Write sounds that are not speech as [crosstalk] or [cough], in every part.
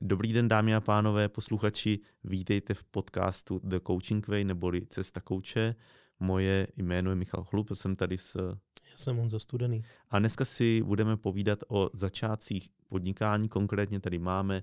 Dobrý den, dámy a pánové, posluchači, vítejte v podcastu The Coaching Way, neboli Cesta kouče. Moje jméno je Michal Chlup, jsem tady s... Já jsem Honza Studený. A dneska si budeme povídat o začátcích podnikání. Konkrétně tady máme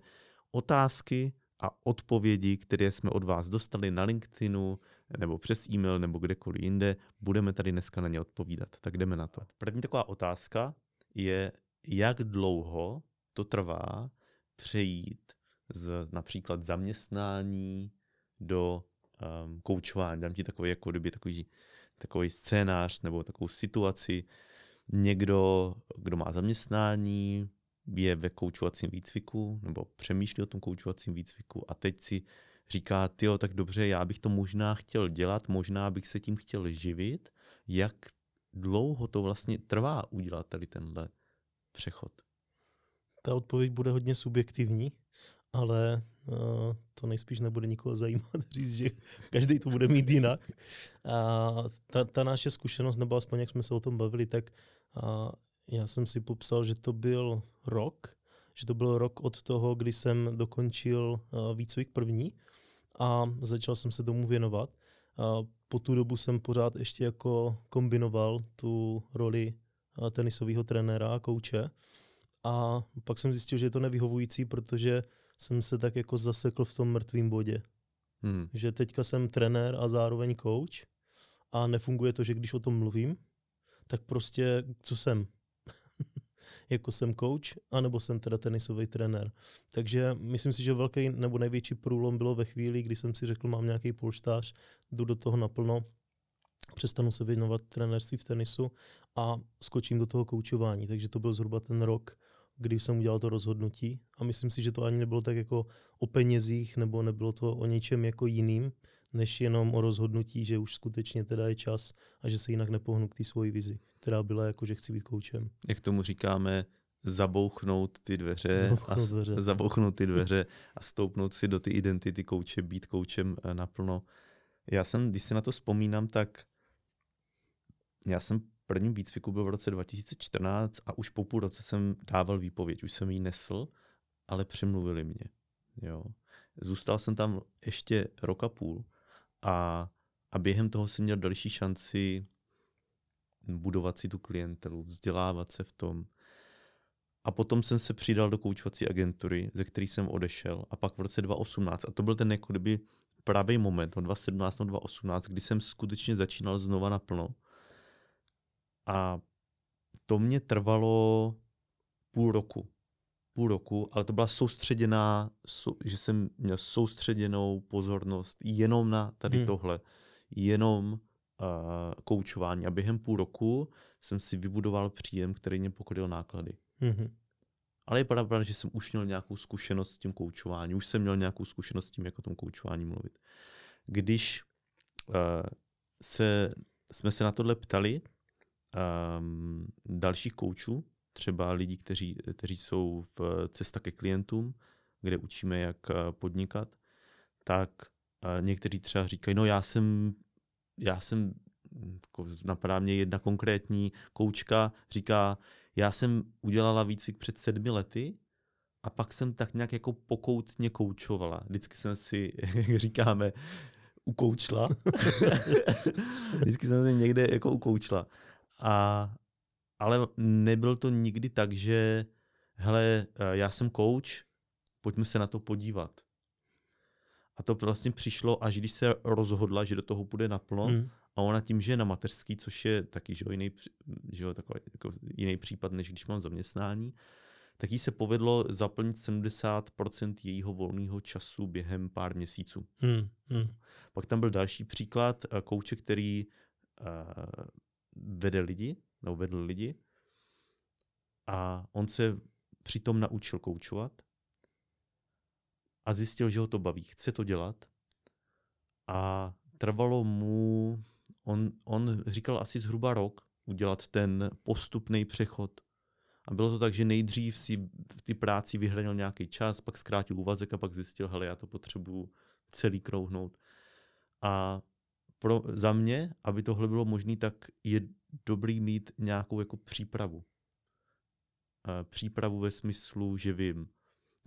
otázky a odpovědi, které jsme od vás dostali na LinkedInu nebo přes e-mail nebo kdekoliv jinde. Budeme tady dneska na ně odpovídat. Tak jdeme na to. První taková otázka je, jak dlouho to trvá přejít z například zaměstnání do um, koučování. Dám ti takový, jako kdyby takový, takový scénář nebo takovou situaci. Někdo, kdo má zaměstnání, je ve koučovacím výcviku nebo přemýšlí o tom koučovacím výcviku a teď si říká, jo, tak dobře, já bych to možná chtěl dělat, možná bych se tím chtěl živit. Jak dlouho to vlastně trvá udělat tady tenhle přechod? Ta odpověď bude hodně subjektivní, ale uh, to nejspíš nebude nikoho zajímat [laughs] říct, že každý to bude mít jinak. A ta, ta naše zkušenost, nebo aspoň jak jsme se o tom bavili, tak uh, já jsem si popsal, že to byl rok, že to byl rok od toho, kdy jsem dokončil uh, výcvik první a začal jsem se tomu věnovat. Uh, po tu dobu jsem pořád ještě jako kombinoval tu roli uh, tenisového trenéra a kouče. A pak jsem zjistil, že je to nevyhovující, protože jsem se tak jako zasekl v tom mrtvém bodě. Hmm. Že teďka jsem trenér a zároveň coach a nefunguje to, že když o tom mluvím, tak prostě co jsem? [laughs] jako jsem coach, anebo jsem teda tenisový trenér. Takže myslím si, že velký nebo největší průlom bylo ve chvíli, kdy jsem si řekl, mám nějaký polštář, jdu do toho naplno, přestanu se věnovat trenérství v tenisu a skočím do toho koučování. Takže to byl zhruba ten rok, když jsem udělal to rozhodnutí a myslím si, že to ani nebylo tak jako o penězích nebo nebylo to o něčem jako jiným, než jenom o rozhodnutí, že už skutečně teda je čas a že se jinak nepohnu k té svoji vizi, která byla jako, že chci být koučem. Jak tomu říkáme, zabouchnout ty dveře, zabouchnout, a, dveře. zabouchnout ty [laughs] dveře a stoupnout si do ty identity kouče, být koučem eh, naplno. Já jsem, když se na to vzpomínám, tak já jsem prvním výcviku byl v roce 2014 a už po půl roce jsem dával výpověď. Už jsem ji nesl, ale přemluvili mě. Jo. Zůstal jsem tam ještě rok a půl a, a během toho jsem měl další šanci budovat si tu klientelu, vzdělávat se v tom. A potom jsem se přidal do koučovací agentury, ze který jsem odešel. A pak v roce 2018, a to byl ten jako kdyby pravý moment, 2017 2018, kdy jsem skutečně začínal znova naplno a to mě trvalo půl roku. Půl roku, ale to byla soustředěná, že jsem měl soustředěnou pozornost jenom na tady hmm. tohle. Jenom uh, koučování. A během půl roku jsem si vybudoval příjem, který mě pokryl náklady. Hmm. Ale je pravda, že jsem už měl nějakou zkušenost s tím koučováním. Už jsem měl nějakou zkušenost s tím, jak o tom koučování mluvit. Když uh, se, jsme se na tohle ptali, um, dalších koučů, třeba lidí, kteří, kteří jsou v cesta ke klientům, kde učíme, jak eh, podnikat, tak uh, někteří třeba říkají, no já jsem, já jsem, jako napadá mě jedna konkrétní koučka, říká, já jsem udělala výcvik před sedmi lety a pak jsem tak nějak jako pokoutně koučovala. Vždycky jsem si, [laughs] jak říkáme, ukoučla. [laughs] Vždycky jsem se někde jako ukoučla. A, ale nebyl to nikdy tak, že hele, eh, já jsem coach, pojďme se na to podívat. A to vlastně přišlo, až když se rozhodla, že do toho půjde naplno, hmm. a ona tím, že je na mateřský, což je taky že jiný, že jo, takový, jako jiný případ, než když mám zaměstnání, tak jí se povedlo zaplnit 70% jejího volného času během pár měsíců. Hmm. Hmm. Pak tam byl další příklad, eh, kouče, který uh, vede lidi, nebo vedl lidi a on se přitom naučil koučovat a zjistil, že ho to baví, chce to dělat a trvalo mu, on, on říkal asi zhruba rok, udělat ten postupný přechod. A bylo to tak, že nejdřív si v ty práci vyhranil nějaký čas, pak zkrátil úvazek a pak zjistil, hele, já to potřebuju celý krouhnout. A pro, za mě, aby tohle bylo možné, tak je dobrý mít nějakou jako přípravu. Přípravu ve smyslu, že vím,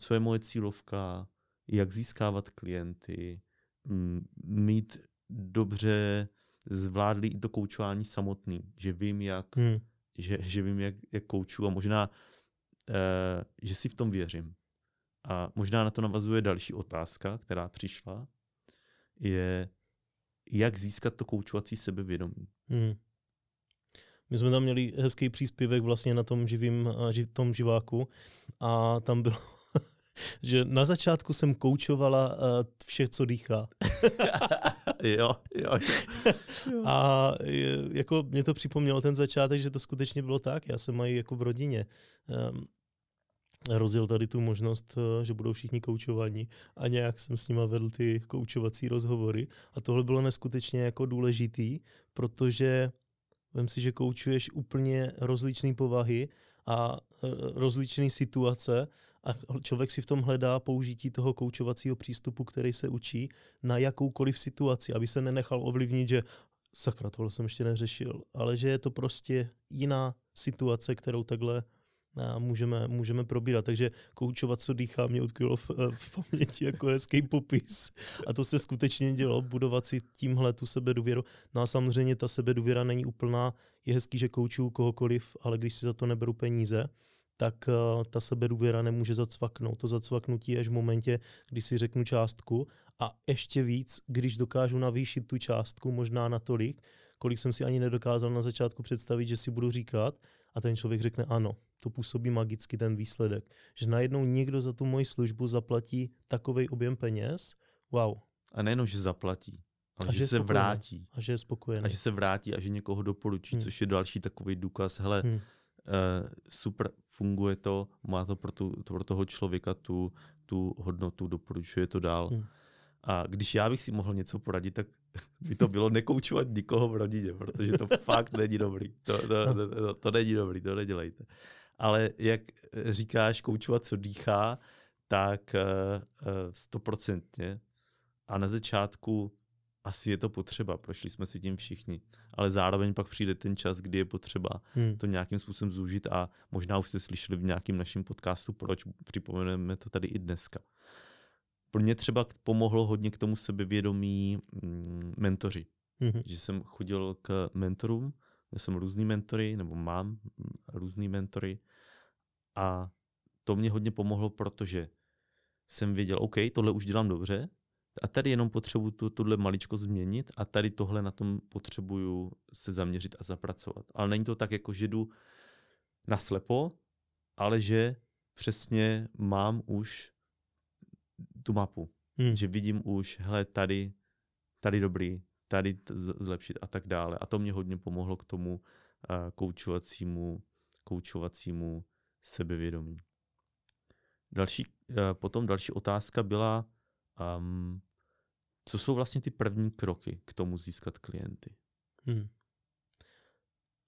co je moje cílovka, jak získávat klienty, mít dobře zvládli i to koučování samotný, že vím, jak, hmm. že, že vím, jak, jak kouču a možná, eh, že si v tom věřím. A možná na to navazuje další otázka, která přišla, je, jak získat to koučovací sebevědomí. Hmm. My jsme tam měli hezký příspěvek vlastně na tom živým, tom živáku a tam bylo, [laughs] že na začátku jsem koučovala vše, co dýchá. [laughs] jo, jo, jo. [laughs] A jako mě to připomnělo ten začátek, že to skutečně bylo tak. Já jsem mají jako v rodině. Um, rozjel tady tu možnost, eh, že budou všichni koučovaní a nějak jsem s nima vedl ty koučovací rozhovory. A tohle bylo neskutečně jako důležitý, protože vem si, že koučuješ úplně rozličné povahy a eh, rozličné situace a člověk si v tom hledá použití toho koučovacího přístupu, který se učí na jakoukoliv situaci, aby se nenechal ovlivnit, že sakra, tohle jsem ještě neřešil, ale že je to prostě jiná situace, kterou takhle můžeme, můžeme probírat. Takže koučovat, co dýchá, mě utkvělo v, v paměti jako hezký popis. A to se skutečně dělo, budovat si tímhle tu sebedůvěru. No a samozřejmě ta sebedůvěra není úplná. Je hezký, že koučuju kohokoliv, ale když si za to neberu peníze, tak uh, ta sebedůvěra nemůže zacvaknout. To zacvaknutí je až v momentě, kdy si řeknu částku a ještě víc, když dokážu navýšit tu částku možná na tolik, kolik jsem si ani nedokázal na začátku představit, že si budu říkat a ten člověk řekne ano. To působí magicky ten výsledek. Že najednou někdo za tu moji službu zaplatí takový objem peněz, wow. A nejenom, že zaplatí, ale a že, že se vrátí. A že je spokojený. A že se vrátí a že někoho doporučí, hmm. což je další takový důkaz. Hele, hmm. uh, super, funguje to, má to pro, tu, to pro toho člověka tu, tu hodnotu, doporučuje to dál. Hmm. A když já bych si mohl něco poradit, tak [laughs] by to bylo nekoučovat nikoho v rodině, protože to fakt není dobrý. To, to, to, to, to není dobrý, to nedělejte. Ale jak říkáš, koučovat, co dýchá, tak eh, eh, stoprocentně. A na začátku asi je to potřeba, prošli jsme si tím všichni. Ale zároveň pak přijde ten čas, kdy je potřeba hmm. to nějakým způsobem zúžit a možná už jste slyšeli v nějakém našem podcastu, proč připomeneme to tady i dneska pro mě třeba pomohlo hodně k tomu sebevědomí mm, mentoři. Mm-hmm. Že jsem chodil k mentorům, měl jsem různý mentory, nebo mám mm, různý mentory a to mě hodně pomohlo, protože jsem věděl, OK, tohle už dělám dobře, a tady jenom potřebuju tu, tuhle maličko změnit a tady tohle na tom potřebuju se zaměřit a zapracovat. Ale není to tak, jako že jdu naslepo, ale že přesně mám už tu mapu. Hmm. Že vidím už, hele, tady, tady dobrý, tady t- zlepšit a tak dále. A to mě hodně pomohlo k tomu uh, koučovacímu, koučovacímu sebevědomí. Další, uh, potom další otázka byla, um, co jsou vlastně ty první kroky k tomu získat klienty? Hmm.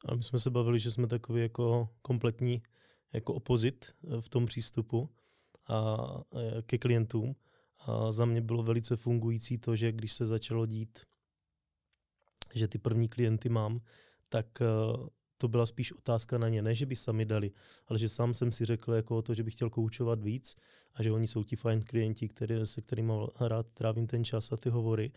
A my jsme se bavili, že jsme takový jako kompletní jako opozit v tom přístupu a, ke klientům. A za mě bylo velice fungující to, že když se začalo dít, že ty první klienty mám, tak to byla spíš otázka na ně. Ne, že by sami dali, ale že sám jsem si řekl jako to, že bych chtěl koučovat víc a že oni jsou ti fajn klienti, který, se kterými rád trávím ten čas a ty hovory,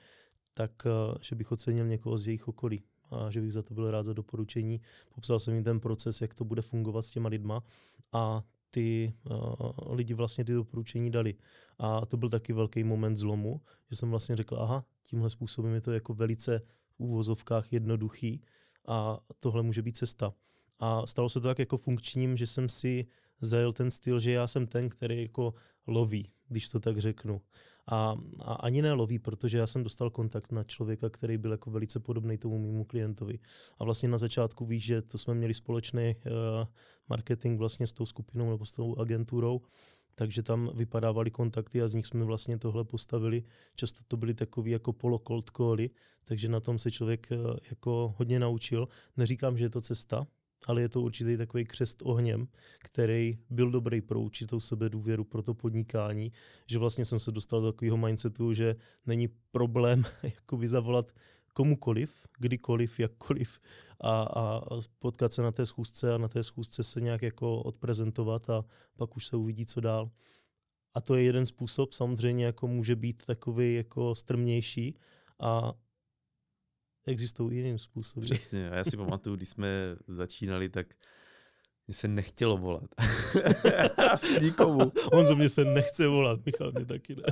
tak e, že bych ocenil někoho z jejich okolí a že bych za to byl rád za doporučení. Popsal jsem jim ten proces, jak to bude fungovat s těma lidma a ty uh, lidi vlastně ty doporučení dali. A to byl taky velký moment zlomu, že jsem vlastně řekl, aha, tímhle způsobem je to jako velice v úvozovkách jednoduchý a tohle může být cesta. A stalo se to tak jako funkčním, že jsem si zajel ten styl, že já jsem ten, který jako loví, když to tak řeknu. A, a ani ne loví, protože já jsem dostal kontakt na člověka, který byl jako velice podobný tomu mému klientovi. A vlastně na začátku víš, že to jsme měli společný uh, marketing vlastně s tou skupinou nebo s tou agenturou, takže tam vypadávaly kontakty a z nich jsme vlastně tohle postavili. Často to byly takový jako polo cold cally, takže na tom se člověk uh, jako hodně naučil. Neříkám, že je to cesta, ale je to určitý takový křest ohněm, který byl dobrý pro určitou sebedůvěru, pro to podnikání, že vlastně jsem se dostal do takového mindsetu, že není problém [laughs] jakoby zavolat komukoliv, kdykoliv, jakkoliv a, a potkat se na té schůzce a na té schůzce se nějak jako odprezentovat a pak už se uvidí, co dál. A to je jeden způsob, samozřejmě jako může být takový jako strmnější a existují jiný způsoby. Přesně, a já si pamatuju, když jsme začínali, tak mně se nechtělo volat. [laughs] Asi nikomu. On za mě se nechce volat, Michal mě taky ne.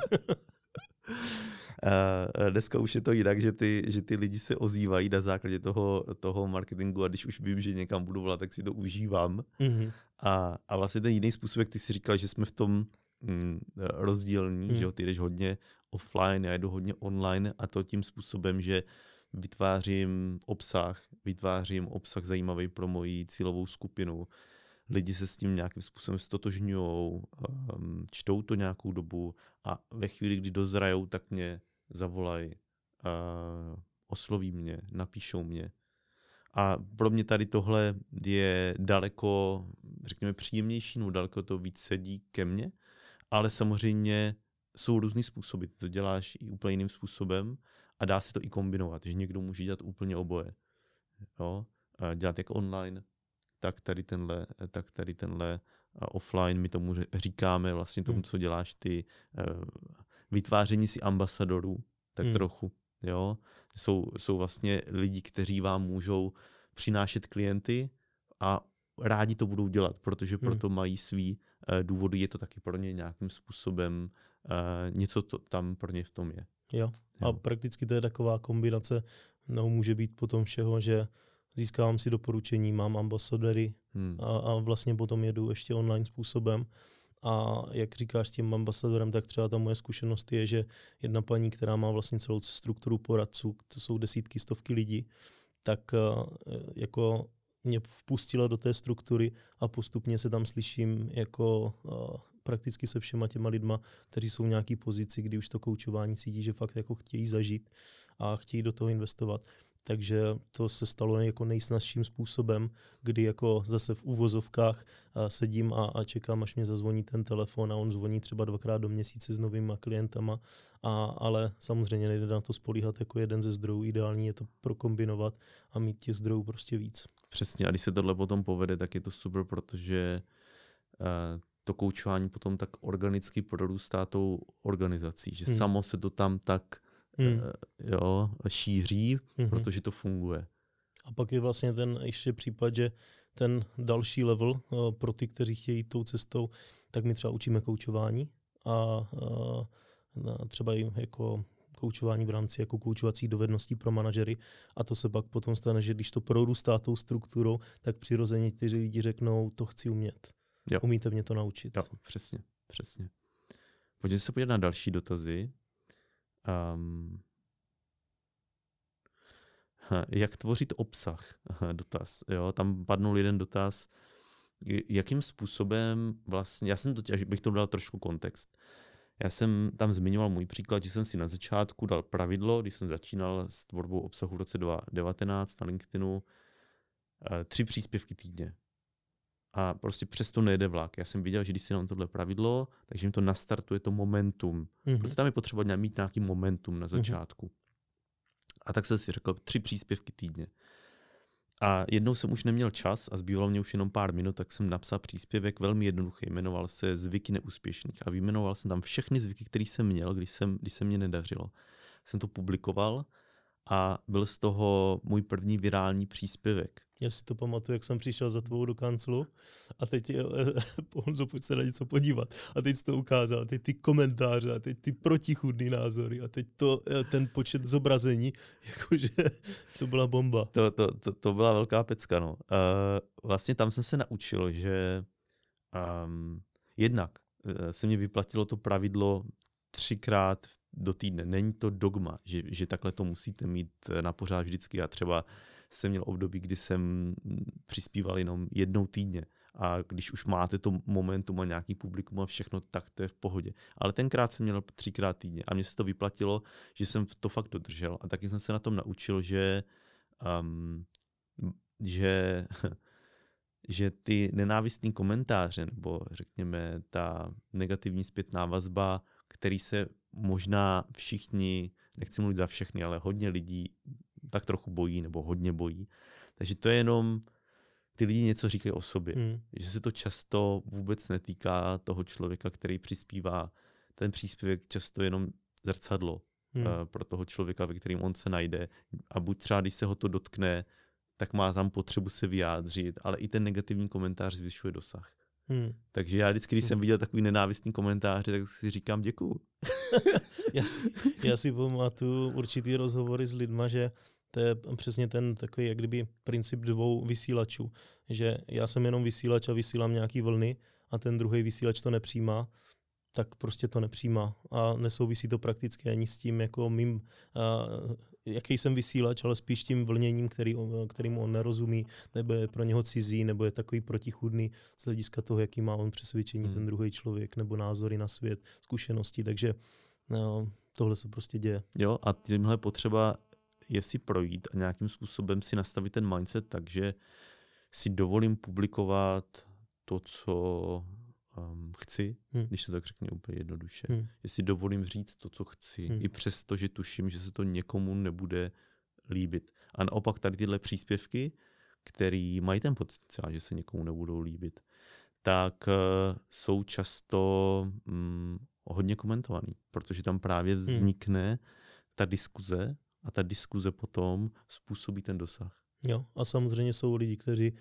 Dneska už je to jinak, že ty, že ty lidi se ozývají na základě toho, toho marketingu a když už vím, že někam budu volat, tak si to užívám. Mm-hmm. A, a vlastně ten jiný způsob, jak ty si říkal, že jsme v tom mm, rozdílní, mm. že ty jdeš hodně offline, já jdu hodně online a to tím způsobem, že vytvářím obsah, vytvářím obsah zajímavý pro moji cílovou skupinu. Lidi se s tím nějakým způsobem stotožňují, um, čtou to nějakou dobu a ve chvíli, kdy dozrajou, tak mě zavolají, uh, osloví mě, napíšou mě. A pro mě tady tohle je daleko, řekněme, příjemnější, nebo daleko to víc sedí ke mně, ale samozřejmě jsou různý způsoby. Ty to děláš i úplně jiným způsobem a dá se to i kombinovat, že někdo může dělat úplně oboje. Jo? Dělat jak online, tak tady tenhle, tak tady tenhle offline, my tomu říkáme vlastně tomu, hmm. co děláš ty, eh, vytváření si ambasadorů, tak hmm. trochu. Jo? Jsou, jsou vlastně lidi, kteří vám můžou přinášet klienty a rádi to budou dělat, protože hmm. proto mají svý uh, důvody, je to taky pro ně nějakým způsobem, uh, něco to tam pro ně v tom je. Jo. jo. A prakticky to je taková kombinace, no může být potom všeho, že získávám si doporučení, mám ambasadory hmm. a, a vlastně potom jedu ještě online způsobem. A jak říkáš s tím ambasadorem, tak třeba ta moje zkušenost je, že jedna paní, která má vlastně celou strukturu poradců, to jsou desítky, stovky lidí, tak eh, jako mě vpustila do té struktury a postupně se tam slyším jako uh, prakticky se všema těma lidma, kteří jsou v nějaký pozici, kdy už to koučování cítí, že fakt jako chtějí zažít a chtějí do toho investovat. Takže to se stalo jako nejsnažším způsobem, kdy jako zase v úvozovkách sedím a, a čekám, až mě zazvoní ten telefon a on zvoní třeba dvakrát do měsíce s novýma klientama, a, ale samozřejmě nejde na to spolíhat jako jeden ze zdrojů. Ideální je to prokombinovat a mít těch zdrojů prostě víc. Přesně a když se tohle potom povede, tak je to super, protože uh, to koučování potom tak organicky prorůstá tou organizací, že hmm. samo se to tam tak hmm. uh, jo, šíří, hmm. protože to funguje. A pak je vlastně ten ještě případ, že ten další level uh, pro ty, kteří chtějí tou cestou, tak my třeba učíme koučování a uh, třeba jim jako koučování v rámci jako koučovacích dovedností pro manažery a to se pak potom stane, že když to prorůstá tou strukturou, tak přirozeně ty lidi řeknou, to chci umět. Jo. Umíte mě to naučit. Jo, přesně, přesně. Pojďme se podívat na další dotazy. Um, jak tvořit obsah? Dotaz. Jo, tam padnul jeden dotaz. Jakým způsobem vlastně, já jsem to, bych to dal trošku kontext. Já jsem tam zmiňoval můj příklad, že jsem si na začátku dal pravidlo, když jsem začínal s tvorbou obsahu v roce 2019 na LinkedInu, eh, tři příspěvky týdně. A prostě přesto nejde vlak. Já jsem viděl, že když si nám tohle pravidlo, takže jim to nastartuje to momentum. Mm-hmm. Prostě tam je potřeba mít nějaký momentum na mhm. začátku. Mm-hmm. A tak jsem si řekl, tři příspěvky týdně. A jednou jsem už neměl čas a zbývalo mě už jenom pár minut, tak jsem napsal příspěvek velmi jednoduchý. Jmenoval se Zvyky neúspěšných a vyjmenoval jsem tam všechny zvyky, které jsem měl, když, jsem, když se mě nedařilo. Jsem to publikoval a byl z toho můj první virální příspěvek. Já si to pamatuju, jak jsem přišel za tvou do kanclu a teď [laughs] Honzo, pojď se na něco podívat. A teď jsi to ukázal, a teď ty komentáře, a teď ty protichudný názory, a teď to, eh, ten počet zobrazení, [laughs] jakože to byla bomba. To, to, to, to byla velká pecka, no. Uh, vlastně tam jsem se naučil, že um, jednak uh, se mě vyplatilo to pravidlo třikrát do týdne. Není to dogma, že, že takhle to musíte mít na pořád vždycky. A třeba jsem měl období, kdy jsem přispíval jenom jednou týdně. A když už máte to momentum a nějaký publikum a všechno, tak to je v pohodě. Ale tenkrát jsem měl třikrát týdně a mně se to vyplatilo, že jsem to fakt dodržel. A taky jsem se na tom naučil, že, um, že, [laughs] že ty nenávistní komentáře, nebo řekněme ta negativní zpětná vazba, který se možná všichni, nechci mluvit za všechny, ale hodně lidí tak trochu bojí nebo hodně bojí. Takže to je jenom, ty lidi něco říkají o sobě. Hmm. Že se to často vůbec netýká toho člověka, který přispívá. Ten příspěvek často jenom zrcadlo hmm. uh, pro toho člověka, ve kterým on se najde. A buď třeba, když se ho to dotkne, tak má tam potřebu se vyjádřit, ale i ten negativní komentář zvyšuje dosah. Hmm. Takže já vždycky, když hmm. jsem viděl takový nenávistný komentář, tak si říkám děkuju. [laughs] já, si, já si pamatuju určitý rozhovory s lidma, že to je přesně ten takový, jak kdyby princip dvou vysílačů, že já jsem jenom vysílač a vysílám nějaký vlny a ten druhý vysílač to nepřijímá, tak prostě to nepřijímá a nesouvisí to prakticky ani s tím, jako mým, uh, jaký jsem vysílač, ale spíš tím vlněním, který, kterýmu on nerozumí, nebo je pro něho cizí, nebo je takový protichudný z hlediska toho, jaký má on přesvědčení hmm. ten druhý člověk, nebo názory na svět, zkušenosti, takže no, tohle se prostě děje. Jo, a tímhle potřeba je si projít a nějakým způsobem si nastavit ten mindset tak, že si dovolím publikovat to, co um, chci, hmm. když se tak řekne úplně jednoduše. Hmm. Že si dovolím říct to, co chci, hmm. i přesto, že tuším, že se to někomu nebude líbit. A naopak tady tyhle příspěvky, který mají ten potenciál, že se někomu nebudou líbit, tak uh, jsou často um, hodně komentovaný, protože tam právě hmm. vznikne hmm. ta diskuze a ta diskuze potom způsobí ten dosah. Jo, a samozřejmě jsou lidi, kteří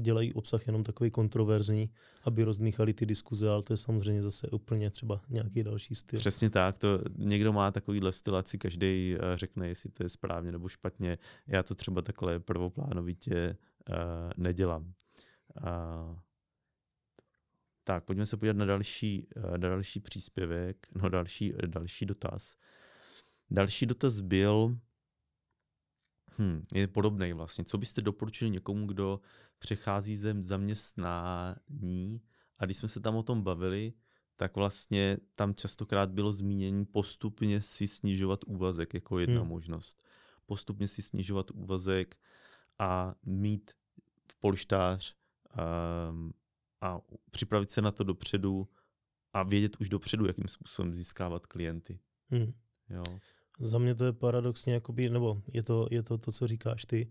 dělají obsah jenom takový kontroverzní, aby rozmíchali ty diskuze, ale to je samozřejmě zase úplně třeba nějaký další styl. Přesně tak, to někdo má takovýhle styl, ať si každý uh, řekne, jestli to je správně nebo špatně. Já to třeba takhle prvoplánovitě uh, nedělám. Uh, tak, pojďme se podívat na další, uh, další příspěvek, no další, další dotaz. Další dotaz byl, hmm, je podobný vlastně. Co byste doporučili někomu, kdo přechází ze zaměstnání a když jsme se tam o tom bavili, tak vlastně tam častokrát bylo zmínění postupně si snižovat úvazek jako jedna hmm. možnost. Postupně si snižovat úvazek a mít v polštář um, a připravit se na to dopředu a vědět už dopředu, jakým způsobem získávat klienty. Hmm. Jo. Za mě to je paradoxně, jakoby, nebo je to, je to to, co říkáš ty,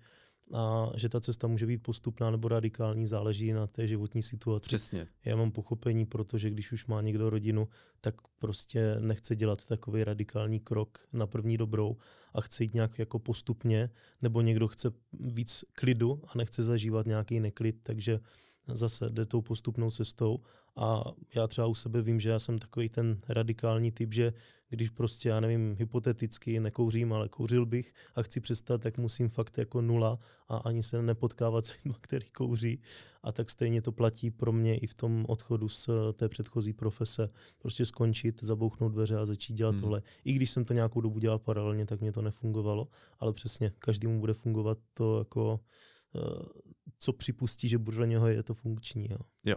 a že ta cesta může být postupná nebo radikální, záleží na té životní situaci. Přesně. Já mám pochopení, protože když už má někdo rodinu, tak prostě nechce dělat takový radikální krok na první dobrou a chce jít nějak jako postupně, nebo někdo chce víc klidu a nechce zažívat nějaký neklid, takže zase jde tou postupnou cestou a já třeba u sebe vím, že já jsem takový ten radikální typ, že když prostě, já nevím, hypoteticky nekouřím, ale kouřil bych a chci přestat, tak musím fakt jako nula a ani se nepotkávat s lidmi, který kouří. A tak stejně to platí pro mě i v tom odchodu z té předchozí profese. Prostě skončit, zabouchnout dveře a začít dělat hmm. tohle. I když jsem to nějakou dobu dělal paralelně, tak mě to nefungovalo, ale přesně, každému bude fungovat to jako eh, co připustí, že podle něho je to funkční. Jo. jo.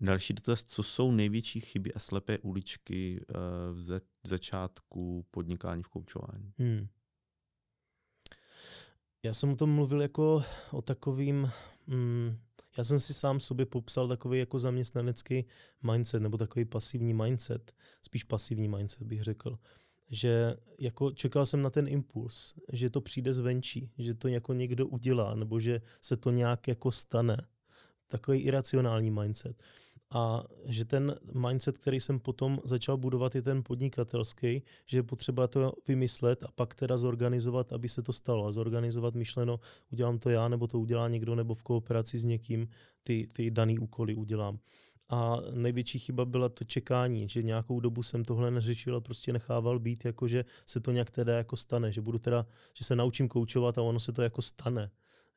Další dotaz, co jsou největší chyby a slepé uličky uh, v za- začátku podnikání v koučování? Hmm. Já jsem o tom mluvil jako o takovým, mm, já jsem si sám sobě popsal takový jako zaměstnanecký mindset, nebo takový pasivní mindset, spíš pasivní mindset bych řekl, že jako čekal jsem na ten impuls, že to přijde zvenčí, že to jako někdo udělá, nebo že se to nějak jako stane. Takový iracionální mindset. A že ten mindset, který jsem potom začal budovat, je ten podnikatelský, že je potřeba to vymyslet a pak teda zorganizovat, aby se to stalo. A zorganizovat myšleno, udělám to já, nebo to udělá někdo, nebo v kooperaci s někým ty, ty daný úkoly udělám. A největší chyba byla to čekání, že nějakou dobu jsem tohle neřešil a prostě nechával být, jako že se to nějak teda jako stane, že budu teda, že se naučím koučovat a ono se to jako stane.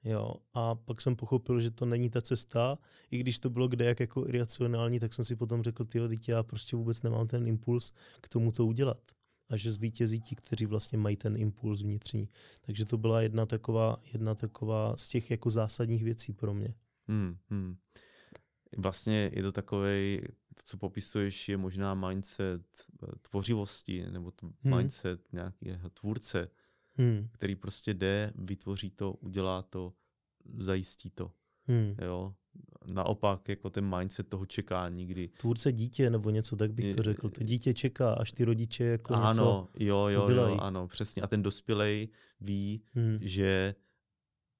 Jo, a pak jsem pochopil, že to není ta cesta, i když to bylo kde jak jako iracionální, tak jsem si potom řekl, tyjo, dítě, já prostě vůbec nemám ten impuls k tomu to udělat. A že zvítězí ti, kteří vlastně mají ten impuls vnitřní. Takže to byla jedna taková, jedna taková z těch jako zásadních věcí pro mě. Hmm, hmm. Vlastně je to takový, to, co popisuješ, je možná mindset tvořivosti, nebo t- hmm. mindset nějakého tvůrce, hmm. který prostě jde, vytvoří to, udělá to, zajistí to. Hmm. Jo? Naopak, jako ten mindset toho čekání, kdy... Tvůrce dítě, nebo něco, tak bych to řekl. To dítě čeká, až ty rodiče jako ano, něco jo, jo, udělají. jo, ano, přesně. A ten dospělej ví, hmm. že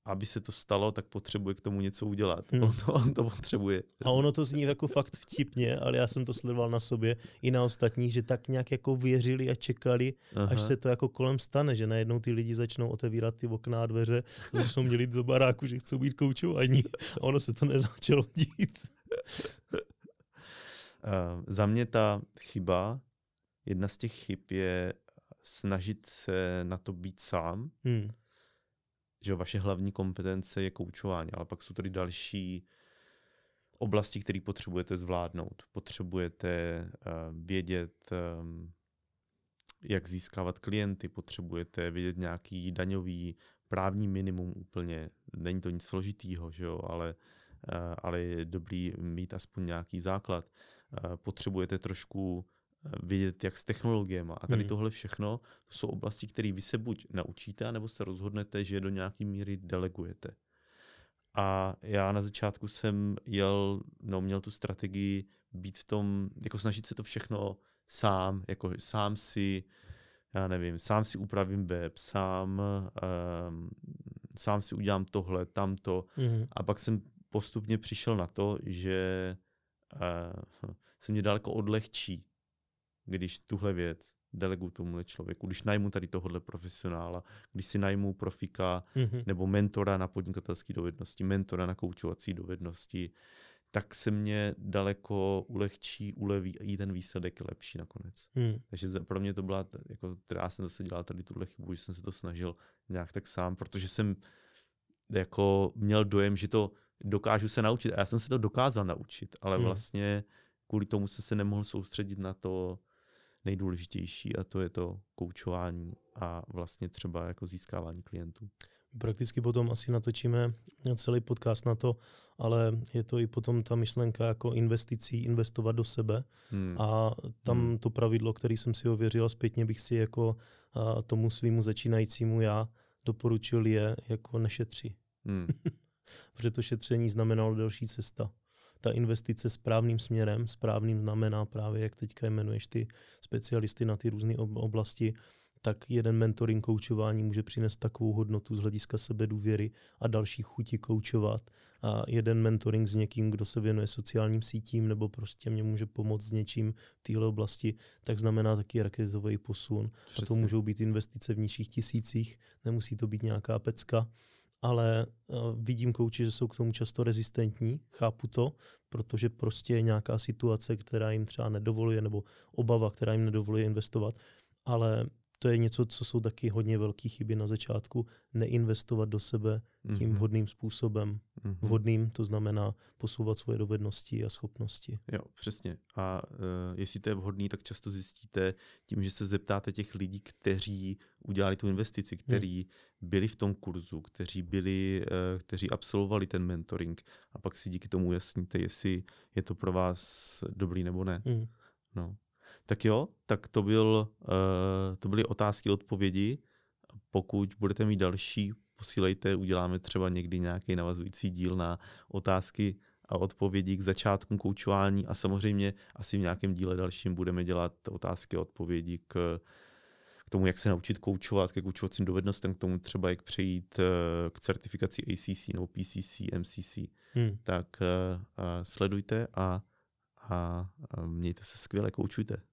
aby se to stalo, tak potřebuje k tomu něco udělat. Hmm. On, to, on to potřebuje. A ono to zní jako fakt vtipně, ale já jsem to sledoval na sobě i na ostatních, že tak nějak jako věřili a čekali, Aha. až se to jako kolem stane, že najednou ty lidi začnou otevírat ty okna a dveře, začnou měli do baráku, že chcou být koučovaní. A ono se to nezačalo dít. Uh, za mě ta chyba, jedna z těch chyb je snažit se na to být sám. Hmm že vaše hlavní kompetence je koučování, ale pak jsou tady další oblasti, které potřebujete zvládnout. Potřebujete uh, vědět, um, jak získávat klienty, potřebujete vědět nějaký daňový právní minimum úplně. Není to nic složitýho, že jo, ale, uh, ale je dobrý mít aspoň nějaký základ. Uh, potřebujete trošku vědět, jak s technologiemi. A tady hmm. tohle všechno to jsou oblasti, které vy se buď naučíte, nebo se rozhodnete, že je do nějaké míry delegujete. A já na začátku jsem jel, no, měl tu strategii být v tom, jako snažit se to všechno sám, jako sám si, já nevím, sám si upravím web, sám, um, sám si udělám tohle, tamto. Mm. A pak jsem postupně přišel na to, že uh, [laughs] se mě daleko odlehčí když tuhle věc delegu tomuhle člověku, když najmu tady tohohle profesionála, když si najmu profika mm-hmm. nebo mentora na podnikatelské dovednosti, mentora na koučovací dovednosti, tak se mě daleko ulehčí, uleví a i ten výsledek je lepší nakonec. Mm. Takže pro mě to byla, jako, já jsem zase dělal tady tuhle chybu, že jsem se to snažil nějak tak sám, protože jsem jako měl dojem, že to dokážu se naučit. A já jsem se to dokázal naučit, ale mm. vlastně kvůli tomu jsem se nemohl soustředit na to, nejdůležitější a to je to koučování a vlastně třeba jako získávání klientů. Prakticky potom asi natočíme celý podcast na to, ale je to i potom ta myšlenka jako investicí, investovat do sebe. Hmm. A tam hmm. to pravidlo, který jsem si ověřil, zpětně bych si jako a, tomu svýmu začínajícímu já doporučil je jako nešetří. Hmm. [laughs] Protože to šetření znamenalo další cesta ta investice správným směrem, správným znamená právě, jak teďka jmenuješ ty specialisty na ty různé oblasti, tak jeden mentoring koučování může přinést takovou hodnotu z hlediska sebedůvěry a další chuti koučovat. A jeden mentoring s někým, kdo se věnuje sociálním sítím nebo prostě mě může pomoct s něčím v téhle oblasti, tak znamená taky raketový posun. Přesně. A to můžou být investice v nižších tisících, nemusí to být nějaká pecka ale uh, vidím kouči, že jsou k tomu často rezistentní, chápu to, protože prostě je nějaká situace, která jim třeba nedovoluje, nebo obava, která jim nedovoluje investovat, ale to je něco, co jsou taky hodně velké chyby na začátku, neinvestovat do sebe tím mm-hmm. vhodným způsobem. Mm-hmm. Vhodným to znamená posouvat svoje dovednosti a schopnosti. Jo, přesně. A uh, jestli to je vhodný, tak často zjistíte tím, že se zeptáte těch lidí, kteří udělali tu investici, kteří hmm. byli v tom kurzu, kteří byli, uh, kteří absolvovali ten mentoring a pak si díky tomu ujasníte, jestli je to pro vás dobrý nebo ne. Hmm. No. Tak jo, tak to, byl, uh, to byly otázky, odpovědi. Pokud budete mít další, posílejte, uděláme třeba někdy nějaký navazující díl na otázky a odpovědi k začátku koučování a samozřejmě asi v nějakém díle dalším budeme dělat otázky a odpovědi k, k tomu, jak se naučit koučovat, ke koučovacím dovednostem, k tomu třeba jak přejít eh, k certifikaci ACC nebo PCC, MCC. Hmm. Tak uh, uh, sledujte a, a, a mějte se skvěle, koučujte.